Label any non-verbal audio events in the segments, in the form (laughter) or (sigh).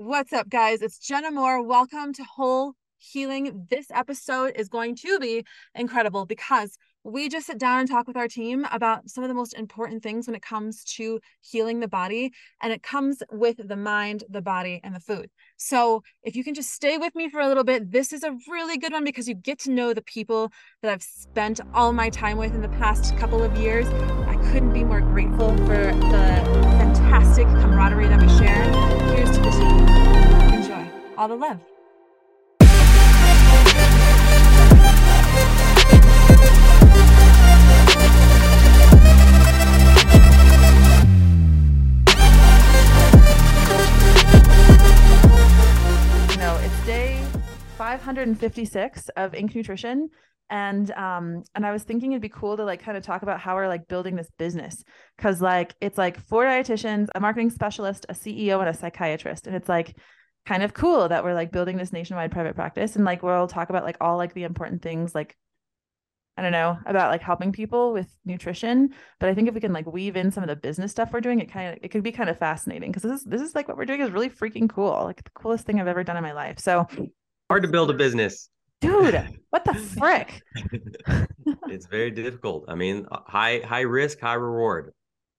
What's up, guys? It's Jenna Moore. Welcome to Whole Healing. This episode is going to be incredible because we just sit down and talk with our team about some of the most important things when it comes to healing the body. And it comes with the mind, the body, and the food. So if you can just stay with me for a little bit, this is a really good one because you get to know the people that I've spent all my time with in the past couple of years. I couldn't be more grateful for the fantastic camaraderie that we share. Here's to the team. Enjoy. All the love. it's day 556 of Ink Nutrition. And um, and I was thinking it'd be cool to like kind of talk about how we're like building this business. Cause like it's like four dietitians, a marketing specialist, a CEO, and a psychiatrist. And it's like kind of cool that we're like building this nationwide private practice. And like we'll talk about like all like the important things like I don't know about like helping people with nutrition, but I think if we can like weave in some of the business stuff we're doing, it kind of it could be kind of fascinating because this is this is like what we're doing is really freaking cool, like the coolest thing I've ever done in my life. So hard to build a business, dude. (laughs) What the frick? (laughs) it's very difficult. I mean, uh, high high risk, high reward.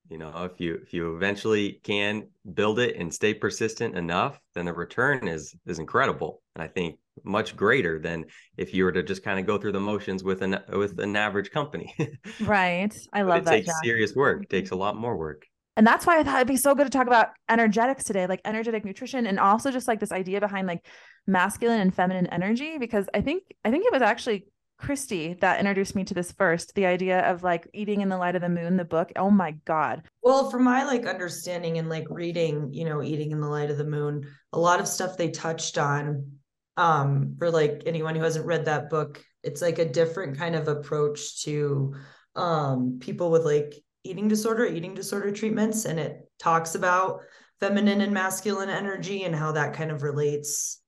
You know, if you if you eventually can build it and stay persistent enough, then the return is is incredible. And I think much greater than if you were to just kind of go through the motions with an with an average company. (laughs) right. I love it that. Takes Jack. serious work. It mm-hmm. takes a lot more work. And that's why I thought it'd be so good to talk about energetics today, like energetic nutrition, and also just like this idea behind like masculine and feminine energy. Because I think I think it was actually Christy that introduced me to this first, the idea of like eating in the light of the moon, the book. Oh my God. Well, from my like understanding and like reading, you know, eating in the light of the moon, a lot of stuff they touched on um for like anyone who hasn't read that book it's like a different kind of approach to um people with like eating disorder eating disorder treatments and it talks about feminine and masculine energy and how that kind of relates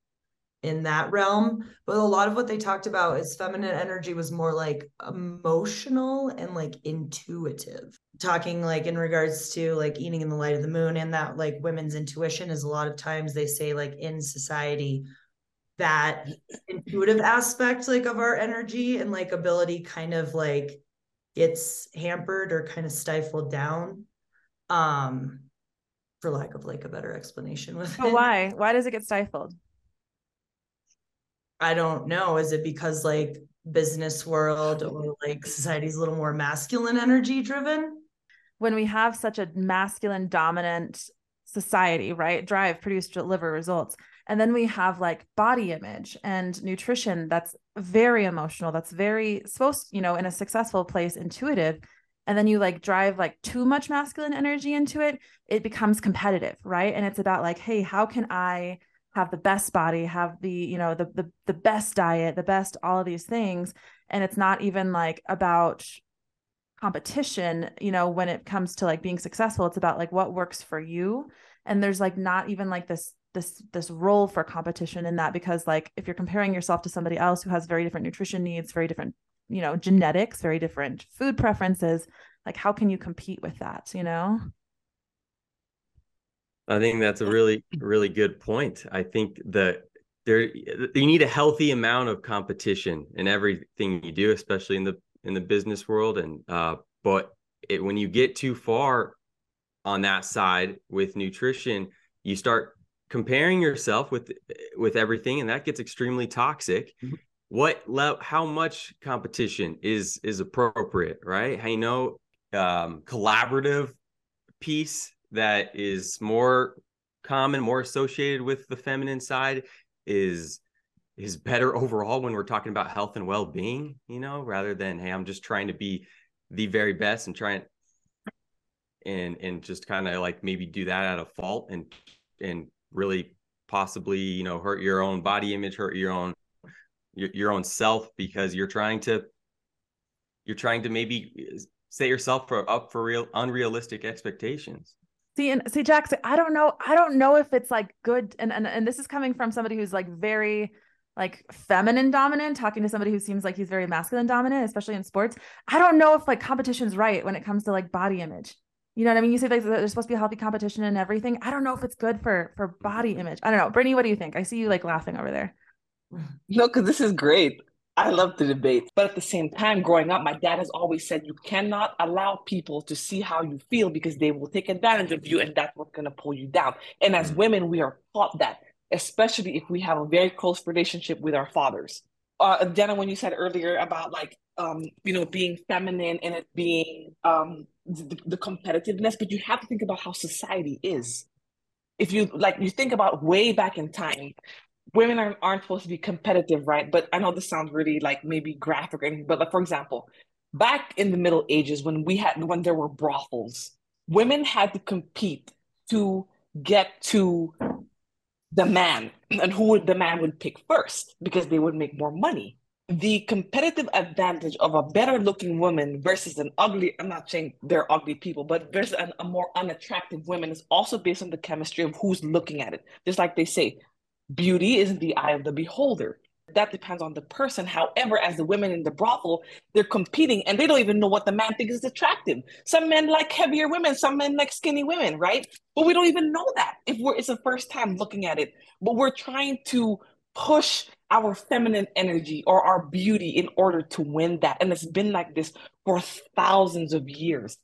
in that realm. But a lot of what they talked about is feminine energy was more like emotional and like intuitive. Talking like in regards to like eating in the light of the moon and that like women's intuition is a lot of times they say like in society that intuitive aspect like of our energy and like ability kind of like gets hampered or kind of stifled down um for lack of like a better explanation with but why? Why does it get stifled? I don't know. Is it because like business world or like society's a little more masculine energy driven? When we have such a masculine dominant society right? Drive produce deliver results and then we have like body image and nutrition that's very emotional, that's very supposed, you know, in a successful place, intuitive. And then you like drive like too much masculine energy into it, it becomes competitive, right? And it's about like, hey, how can I have the best body, have the, you know, the the the best diet, the best all of these things. And it's not even like about competition, you know, when it comes to like being successful, it's about like what works for you. And there's like not even like this this this role for competition in that because like if you're comparing yourself to somebody else who has very different nutrition needs very different you know genetics very different food preferences like how can you compete with that you know? I think that's a really really good point. I think that there you need a healthy amount of competition in everything you do especially in the in the business world. And uh but it, when you get too far on that side with nutrition you start comparing yourself with with everything and that gets extremely toxic mm-hmm. what le- how much competition is is appropriate right i know um collaborative piece that is more common more associated with the feminine side is is better overall when we're talking about health and well-being you know rather than hey i'm just trying to be the very best and trying and and just kind of like maybe do that out of fault and and really possibly you know hurt your own body image hurt your own your, your own self because you're trying to you're trying to maybe uh, set yourself for up for real unrealistic expectations. See and see jackson i don't know i don't know if it's like good and, and and this is coming from somebody who's like very like feminine dominant talking to somebody who seems like he's very masculine dominant especially in sports. I don't know if like competition's right when it comes to like body image You know what I mean? You say like there's supposed to be a healthy competition and everything. I don't know if it's good for for body mm-hmm. image. I don't know. Brittany, what do you think? I see you like laughing over there. (laughs) No, because this is great. I love the debate. But at the same time, growing up, my dad has always said you cannot allow people to see how you feel because they will take advantage of you and that's what's going to pull you down. And as mm. women, we are taught that, especially if we have a very close relationship with our fathers. Uh, when you said earlier about like, um, you know, being feminine and it being um, the, the competitiveness, but you have to think about how society is. If you like, you think about way back in time, women aren't, aren't supposed to be competitive, right? But I know this sounds really like maybe graphic or anything, but like for example, back in the Middle Ages when we had when there were brothels, women had to compete to get to the man and who the man would pick first because they would make more money. The competitive advantage of a better looking woman versus an ugly, I'm not saying they're ugly people, but versus an, a more unattractive woman is also based on the chemistry of who's looking at it. Just like they say, beauty is in the eye of the beholder. That depends on the person. However, as the women in the brothel, they're competing and they don't even know what the man thinks is attractive. Some men like heavier women, some men like skinny women, right? But we don't even know that if we're it's the first time looking at it. But we're trying to push our feminine energy or our beauty in order to win that. And it's been like this for thousands of years.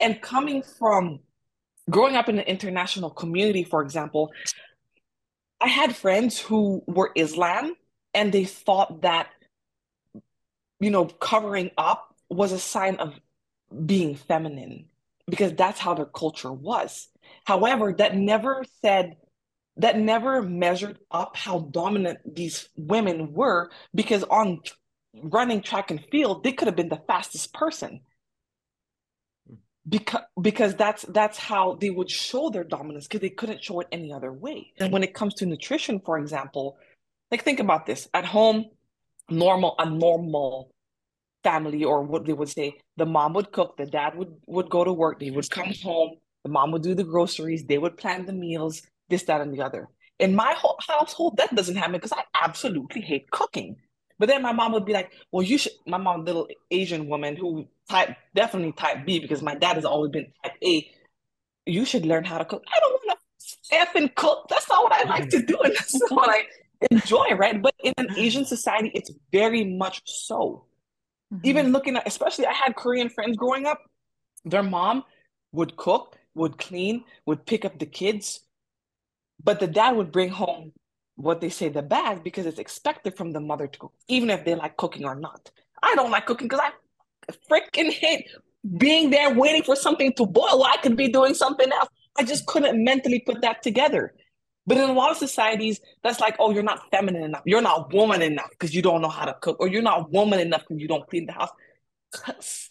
And coming from growing up in an international community, for example, I had friends who were Islam and they thought that, you know, covering up was a sign of being feminine because that's how their culture was. However, that never said, that never measured up how dominant these women were because on running track and field, they could have been the fastest person because because that's that's how they would show their dominance because they couldn't show it any other way and when it comes to nutrition for example like think about this at home normal a normal family or what they would say the mom would cook the dad would would go to work they would come home the mom would do the groceries they would plan the meals this that and the other in my whole household that doesn't happen because i absolutely hate cooking but then my mom would be like, well, you should, my mom, little Asian woman who type, definitely type B because my dad has always been type A. You should learn how to cook. I don't want to and cook. That's not what I like to do. And that's not what I enjoy, right? But in an Asian society, it's very much so. Mm-hmm. Even looking at, especially I had Korean friends growing up, their mom would cook, would clean, would pick up the kids, but the dad would bring home what they say the bag because it's expected from the mother to cook, even if they like cooking or not. I don't like cooking because I freaking hate being there waiting for something to boil. I could be doing something else. I just couldn't mentally put that together. But in a lot of societies, that's like, oh, you're not feminine enough. You're not woman enough because you don't know how to cook, or you're not woman enough because you don't clean the house. (laughs)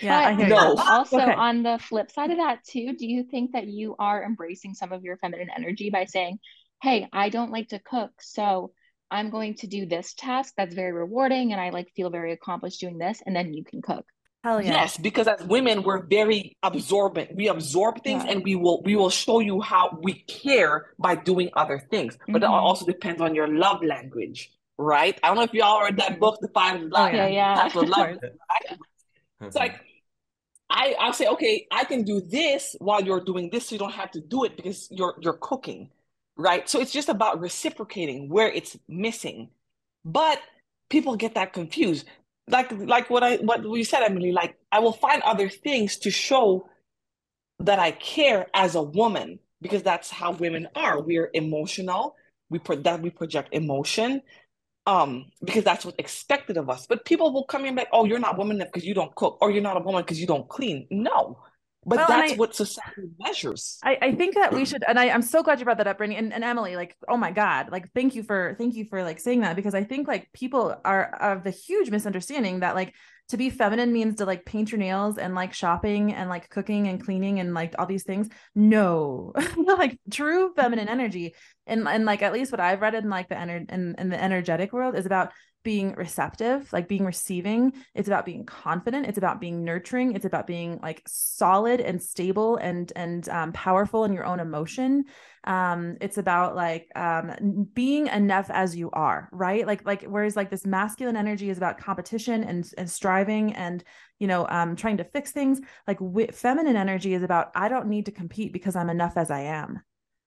Yeah, but no. also okay. on the flip side of that too, do you think that you are embracing some of your feminine energy by saying, hey, I don't like to cook. So I'm going to do this task that's very rewarding and I like feel very accomplished doing this. And then you can cook. Hell yeah. Yes, because as women, we're very absorbent. We absorb things yeah. and we will we will show you how we care by doing other things. But mm-hmm. it also depends on your love language, right? I don't know if y'all read that book, The Five Love. Oh, yeah, yeah. Types of love. (laughs) right? It's like I, I'll say, okay, I can do this while you're doing this, so you don't have to do it because you're you're cooking right? So it's just about reciprocating where it's missing. But people get that confused. Like like what I what you said, Emily, like I will find other things to show that I care as a woman because that's how women are. We're emotional. We pro- that we project emotion um because that's what's expected of us. But people will come in like, "Oh, you're not woman because you don't cook, or you're not a woman because you don't clean." No, but well, that's I, what society measures. I, I think that we (clears throat) should, and I, I'm so glad you brought that up, Brittany and, and Emily. Like, oh my God, like thank you for thank you for like saying that because I think like people are of the huge misunderstanding that like to be feminine means to like paint your nails and like shopping and like cooking and cleaning and like all these things. No, (laughs) like true feminine energy and and like at least what I've read in like the ener- in, in the energetic world is about being receptive, like being receiving. It's about being confident. It's about being nurturing. It's about being like solid and stable and and um, powerful in your own emotion. Um, it's about like um, being enough as you are, right? Like like whereas like this masculine energy is about competition and and striving and you know um, trying to fix things. Like w- feminine energy is about I don't need to compete because I'm enough as I am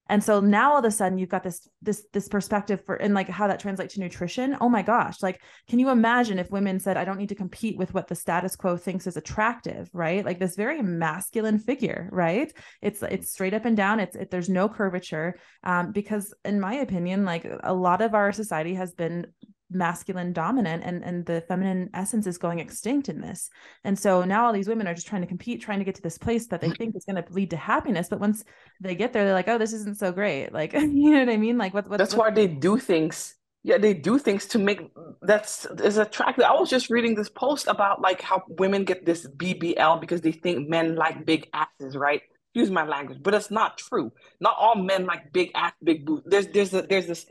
and so now all of a sudden you've got this this this perspective for and like how that translates to nutrition. Oh my gosh like can you imagine if women said i don't need to compete with what the status quo thinks is attractive right? Like this very masculine figure right? It's it's straight up and down. It's it, there's no curvature. Um, because in my opinion like a lot of our society has been masculine dominant and and the feminine essence is going extinct in this. And so now all these women are just trying to compete trying to get to this place that they think is going to lead to happiness but once they get there they're like oh this isn't so great. Like (laughs) you know what i mean? Like what, what that's what, why they do things yeah they do things to make that's is attractive. I was just reading this post about like how women get this bbl because they think men like big asses right? Use my language but it's not true. Not all men like big ass big boot. There's there's a, there's this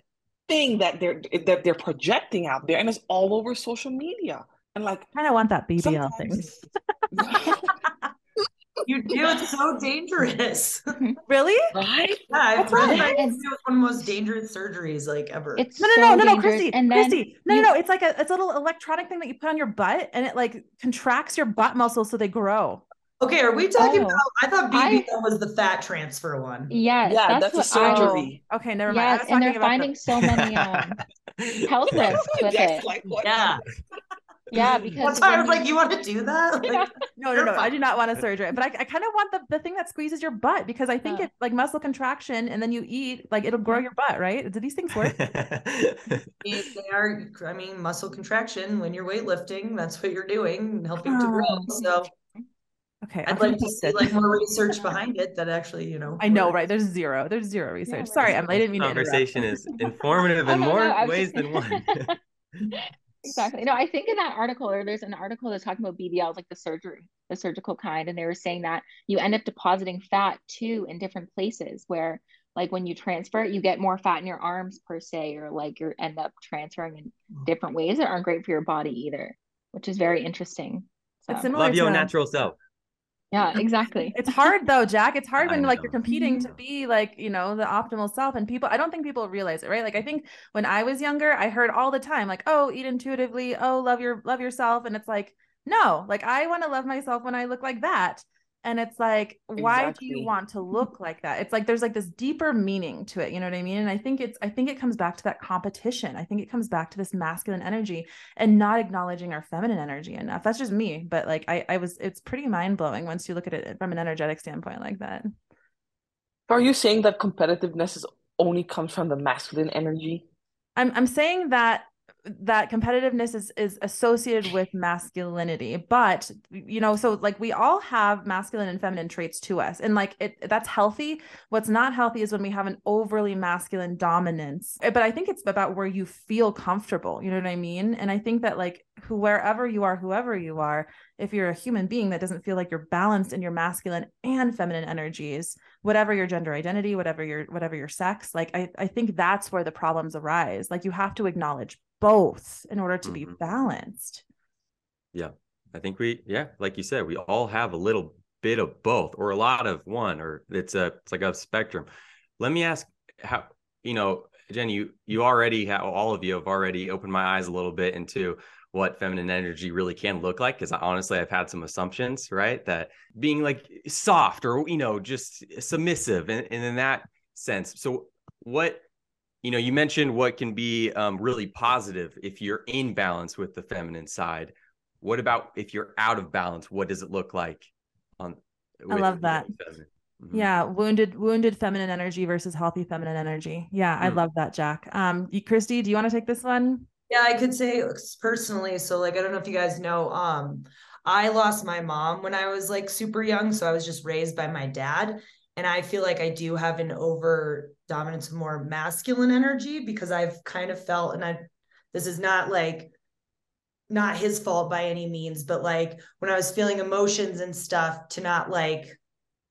thing that they're that they're projecting out there and it's all over social media. And like kind of want that bbl thing. (laughs) You do it's so dangerous. (laughs) (laughs) Really? Right? Yeah i've read that it's one of the most dangerous surgeries like ever. It's no no so no no no dangerous. christy and then christy no you- no no it's like a it's a little electronic thing that you put on your butt and it like contracts your butt muscles so they grow okay are we talking Oh. about i thought I- was the fat transfer one yes yeah that's, that's, a what I- surgery okay never mind I yes and they're about finding the- so many um (laughs) health risks with Jack's it like, what? yeah (laughs) yeah because that's why i was like you want to do that (laughs) like, Yeah. no no no i do not want a surgery but i, I kind of want the, the thing that squeezes your butt because i think Yeah. it like muscle contraction and then you eat like it'll grow your butt right do these things work they are i mean muscle contraction when you're weightlifting that's what you're doing helping to grow Oh. so okay i'd like to see conflicted. like more (laughs) research behind it that actually you know i know right there's zero there's zero research right. sorry emily i didn't mean to. Conversation is (laughs) informative in no, no, more I was ways just- than one. (laughs) Exactly. No, I think in that article, or there's an article that's talking about BBLs, like the surgery, the surgical kind, and they were saying that you end up depositing fat too in different places where, like, when you transfer it, you get more fat in your arms per se, or like you end up transferring in mm. different ways that aren't great for your body either, which is very interesting. So, it's similar Love your natural self. Yeah, exactly. it's hard though jack. It's hard I when like you're competing to be like you know the optimal self and people i don't think people realize it right? Like i think when i was younger i heard all the time like oh eat intuitively. Oh love your love yourself. And it's like no. Like i want to love myself when i look like that and it's like why do you want to look (laughs) like that? It's like there's like this deeper meaning to it you know what i mean? And i think it's i think it comes back to that competition. I think it comes back to this masculine energy and not acknowledging our feminine energy enough. That's just me but like i i was it's pretty mind-blowing once you look at it from an energetic standpoint like that. Are you saying that competitiveness is only comes from the masculine energy? I'm i'm saying that that competitiveness is is associated with masculinity but you know so like we all have masculine and feminine traits to us and like it that's healthy. What's not healthy is when we have an overly masculine dominance Eh, but i think it's about where you feel comfortable you know what i mean? And i think that like who wherever you are whoever you are if you're a human being that doesn't feel like you're balanced in your masculine and feminine energies whatever your gender identity whatever your whatever your sex like i, I think that's where the problems arise like you have to acknowledge both in order to be Mhm. balanced yeah I think we, yeah, like you said, we all have a little bit of both or a lot of one, or it's a, it's like a spectrum. Let me ask how, you know, Jen, you, you already have, all of you have already opened my eyes a little bit into what feminine energy really can look like. Cause I, honestly, I've had some assumptions, right? That being like soft or, you know, just submissive and, and in that sense. So what, you know, you mentioned what can be um, really positive if you're in balance with the feminine side what about if you're out of balance what does it look like on I love that. Mhm. yeah wounded wounded feminine energy versus healthy feminine energy yeah i Hmm. love that jack um christy do you want to take this one Yeah, I could say personally. So, like, I don't know if you guys know, um, I lost my mom when I was like super young. So I was just raised by my dad. And I feel like I do have an over dominance of more masculine energy because I've kind of felt, and I, this is not like, not his fault by any means, but like when I was feeling emotions and stuff to not like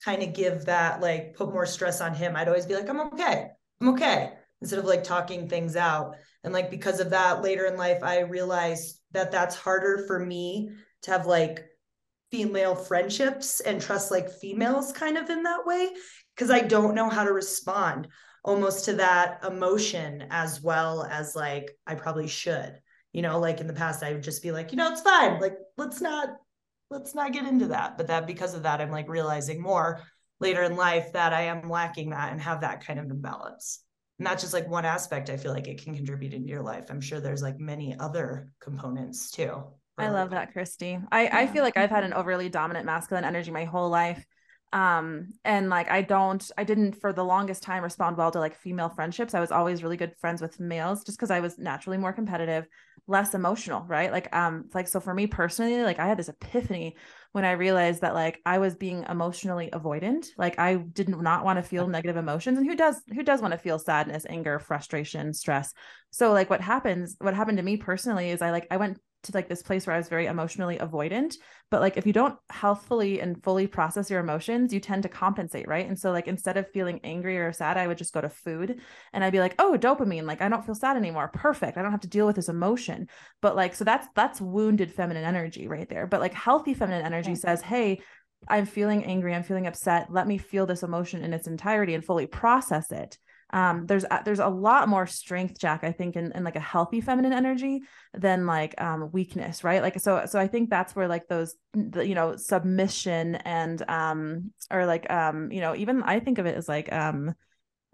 kind of give that, like put more stress on him, I'd always be like, I'm okay. I'm okay. Instead of like talking things out. And like because of that, later in life, I realized that that's harder for me to have like female friendships and trust like females kind of in that way because I don't know how to respond almost to that emotion as well as like I probably should. You know, like in the past, I would just be like, you know, it's fine. Like, let's not, let's not get into that. But that because of that, I'm like realizing more later in life that I am lacking that and have that kind of imbalance. Not just like one aspect, I feel like it can contribute into your life. I'm sure there's like many other components too. I love that, Christy. I, yeah. I feel like I've had an overly dominant masculine energy my whole life um and like i don't i didn't for the longest time respond well to like female friendships i was always really good friends with males just because i was naturally more competitive less emotional right? Like um like so for me personally like i had this epiphany when i realized that like i was being emotionally avoidant. Like i did not want to feel negative emotions and who does who does want to feel sadness anger frustration stress? So like what happens what happened to me personally is i like i went to like this place where I was very emotionally avoidant. But like if you don't healthfully and fully process your emotions, you tend to compensate, right? And so like instead of feeling angry or sad, I would just go to food and I'd be like, "Oh, dopamine, like I don't feel sad anymore. Perfect. I don't have to deal with this emotion." But like so that's that's wounded feminine energy right there. But like healthy feminine energy yeah. says, "Hey, I'm feeling angry, I'm feeling upset. Let me feel this emotion in its entirety and fully process it." Um, there's a, there's a lot more strength jack i think in, in like a healthy feminine energy than like um, weakness right? Like so so i think that's where like those the, you know submission and um or like um you know even i think of it as like um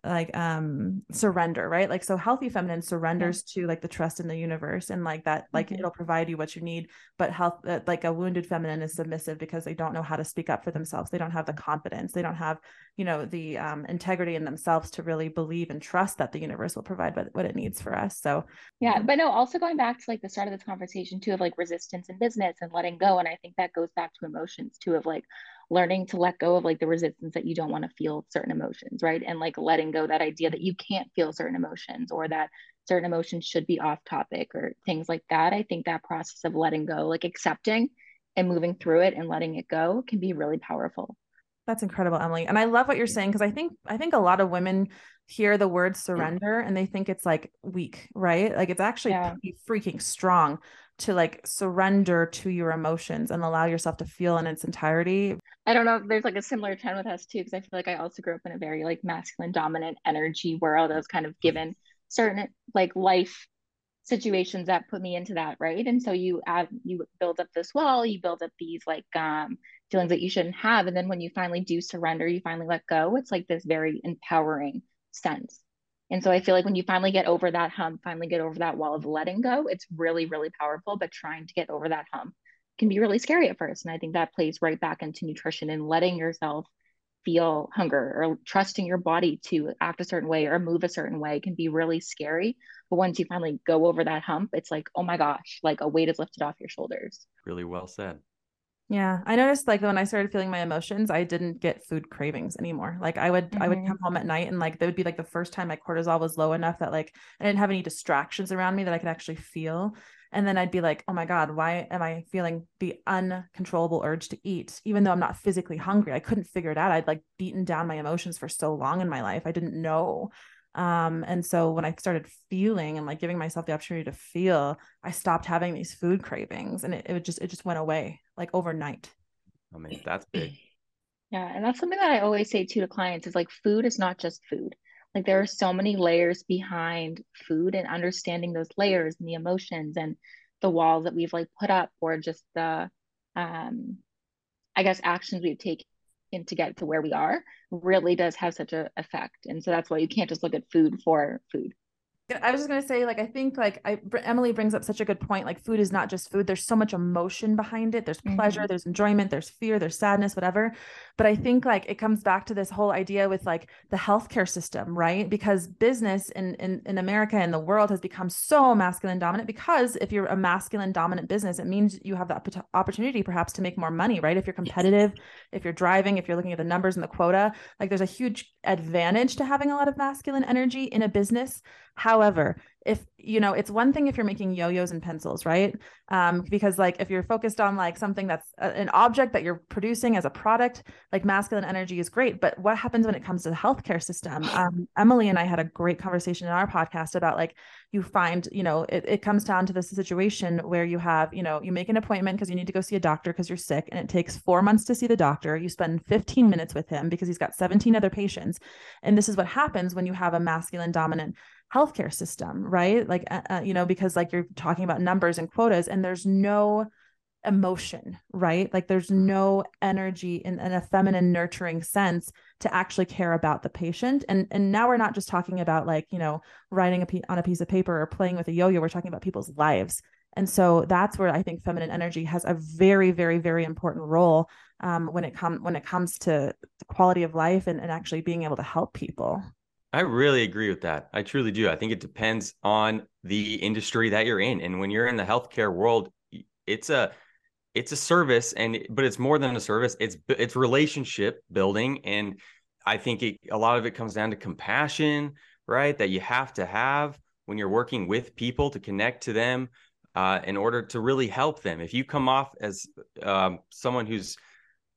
like um surrender right like so healthy feminine surrenders yeah. to like the trust in the universe and like that like mm-hmm. it'll provide you what you need but health uh, like a wounded feminine is submissive because they don't know how to speak up for themselves they don't have the confidence they don't have you know the um, integrity in themselves to really believe and trust that the universe will provide what, what it needs for us so yeah but no also going back to like the start of this conversation too of like resistance in business and letting go and i think that goes back to emotions too of like learning to let go of like the resistance that you don't want to feel certain emotions, right? And like letting go that idea that you can't feel certain emotions or that certain emotions should be off topic or things like that. I think that process of letting go, like accepting and moving through it and letting it go can be really powerful. That's incredible, Emily. And I love what you're saying because I think I think a lot of women hear the word surrender and they think it's like weak, right? Like it's actually yeah. freaking strong to like surrender to your emotions and allow yourself to feel in its entirety. I don't know if there's like a similar trend with us too, because I feel like I also grew up in a very like masculine dominant energy world. I was kind of given certain like life situations that put me into that, right? And so you add you build up this wall, you build up these like um feelings that you shouldn't have. And then when you finally do surrender, you finally let go, it's like this very empowering sense. And so I feel like when you finally get over that hump, finally get over that wall of letting go, it's really, really powerful. But trying to get over that hump can be really scary at first. And I think that plays right back into nutrition and letting yourself feel hunger or trusting your body to act a certain way or move a certain way can be really scary. But once you finally go over that hump, it's like, oh my gosh, like a weight is lifted off your shoulders. Really well said. Yeah, I noticed like when I started feeling my emotions, I didn't get food cravings anymore. Like I would mm-hmm. I would mm-hmm. come home at night and like that would be like the first time my cortisol was low enough that like I didn't have any distractions around me that I could actually feel. And then I'd be like, "Oh my god, why am I feeling the uncontrollable urge to eat even though I'm not physically hungry?" I couldn't figure it out. I'd like beaten down my emotions for so long in my life. I didn't know um and so when i started feeling and like giving myself the opportunity to feel i stopped having these food cravings and it, it just it just went away like overnight. I mean that's big. (clears throat) Yeah and that's something that i always say too to clients is like food is not just food. Like there are so many layers behind food and understanding those layers and the emotions and the walls that we've like put up or just the um i guess actions we've taken to get to where we are really does have such a effect. And so that's why you can't just look at food for food I was just gonna say, like, I think, like, I Emily brings up such a good point. Like, food is not just food. There's so much emotion behind it. There's pleasure, mm-hmm. there's enjoyment, there's fear, there's sadness, whatever. But I think, like, it comes back to this whole idea with like the healthcare system, right? Because business in in in America and the world has become so masculine dominant. Because if you're a masculine dominant business, it means you have the opportunity, perhaps, to make more money, right? If you're competitive, if you're driving, if you're looking at the numbers and the quota, like, there's a huge advantage to having a lot of masculine energy in a business However, if you know it's one thing if you're making yo-yos and pencils right? Um, because like if you're focused on like something that's a, an object that you're producing as a product like masculine energy is great. But what happens when it comes to the healthcare system? Um, emily and i had a great conversation in our podcast about like you find you know it, it comes down to this situation where you have you know you make an appointment because you need to go see a doctor because you're sick and it takes four months to see the doctor. You spend 15 minutes with him because he's got 17 other patients. And this is what happens when you have a masculine dominant healthcare system, right? Like, uh, uh, you know, because like you're talking about numbers and quotas, and there's no emotion, right? Like there's no energy in, in a feminine nurturing sense to actually care about the patient. And and now we're not just talking about like, you know, writing a p- on a piece of paper or playing with a yo-yo. We're talking about people's lives. And so that's where I think feminine energy has a very, very, very important role um, when it comes when it comes to the quality of life and, and actually being able to help people. I really agree with that. I truly do. I think it depends on the industry that you're in. And when you're in the healthcare world, it's a it's a service and but it's more than a service. It's it's relationship building and I think it, a lot of it comes down to compassion, right? That you have to have when you're working with people to connect to them uh, in order to really help them. If you come off as um, someone who's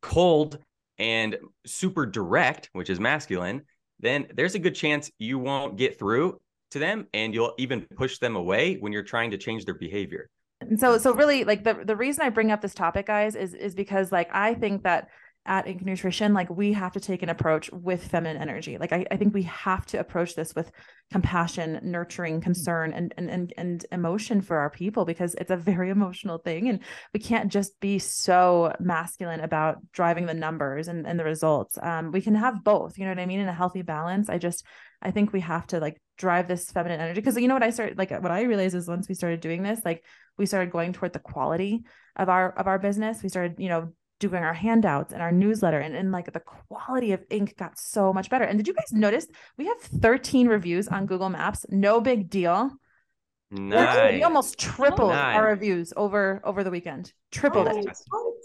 cold and super direct, which is masculine, then there's a good chance you won't get through to them and you'll even push them away when you're trying to change their behavior. And so so really like the the reason I bring up this topic guys is is because like I think that at Ink Nutrition, like we have to take an approach with feminine energy. Like I, I think we have to approach this with compassion, nurturing, concern, and, and and and emotion for our people because it's a very (laughs) emotional thing. And we can't just be so masculine about driving the numbers and, and the results. Um, we can have both, you know what I mean, in a healthy balance. I just I think we have to like drive this feminine energy because you know what I started like what I realized is once we started doing this, like we started going toward the quality of our of our business. We started, you know, doing our handouts and our newsletter and, and like the quality of ink got so much better. And did you guys notice we have 13 reviews on Google Maps? No big deal. Nice. We almost tripled nice. our reviews over over the weekend. Tripled oh, it.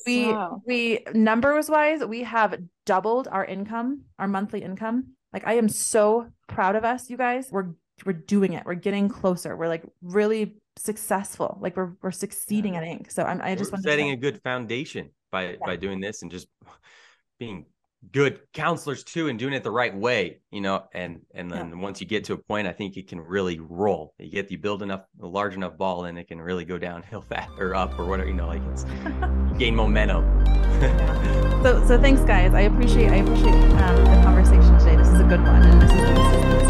We wow. we numbers wise, we have doubled our income, our monthly income. Like I am so proud of us, you guys. We're we're doing it. We're getting closer. We're like really successful. Like we're we're succeeding yeah. at ink. So I'm I just want to setting a good foundation by yeah. by doing this and just being good counselors too and doing it the right way you know and and then yeah. once you get to a point i think it can really roll you get you build enough a large enough ball and it can really go downhill (laughs) fast or up or whatever you know like it's gain momentum (laughs) so so thanks guys i appreciate i appreciate um, the conversation today this is a good